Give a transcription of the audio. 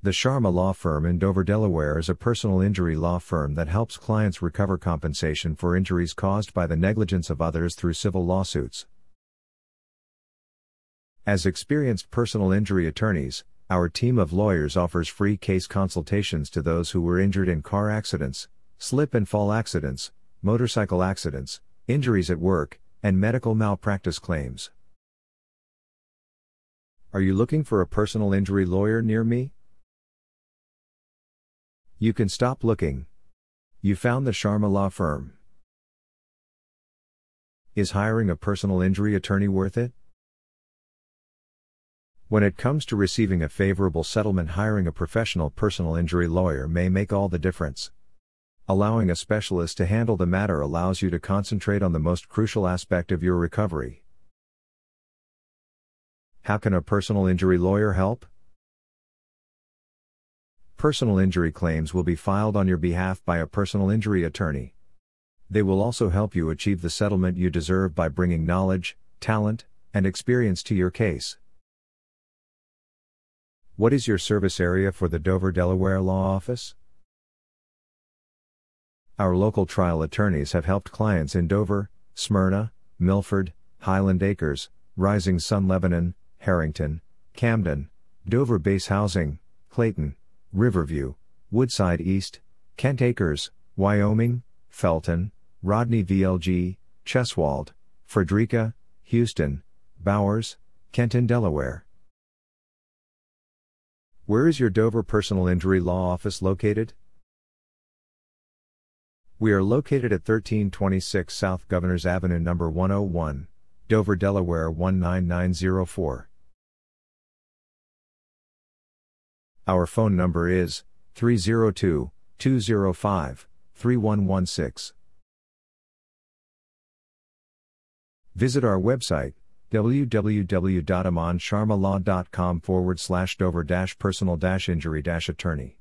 The Sharma Law Firm in Dover, Delaware is a personal injury law firm that helps clients recover compensation for injuries caused by the negligence of others through civil lawsuits. As experienced personal injury attorneys, our team of lawyers offers free case consultations to those who were injured in car accidents, slip and fall accidents, motorcycle accidents, injuries at work, and medical malpractice claims. Are you looking for a personal injury lawyer near me? You can stop looking. You found the Sharma Law Firm. Is hiring a personal injury attorney worth it? When it comes to receiving a favorable settlement, hiring a professional personal injury lawyer may make all the difference. Allowing a specialist to handle the matter allows you to concentrate on the most crucial aspect of your recovery. How can a personal injury lawyer help? Personal injury claims will be filed on your behalf by a personal injury attorney. They will also help you achieve the settlement you deserve by bringing knowledge, talent, and experience to your case. What is your service area for the Dover, Delaware Law Office? Our local trial attorneys have helped clients in Dover, Smyrna, Milford, Highland Acres, Rising Sun Lebanon, Harrington, Camden, Dover Base Housing, Clayton, Riverview, Woodside East, Kent Acres, Wyoming, Felton, Rodney VLG, Cheswold, Frederica, Houston, Bowers, Kenton, Delaware. Where is your Dover Personal Injury Law Office located? We are located at 1326 South Governors Avenue number 101, Dover, Delaware 19904. Our phone number is 302 205 3116. Visit our website www.amansharmalaw.com forward slash dover personal injury attorney.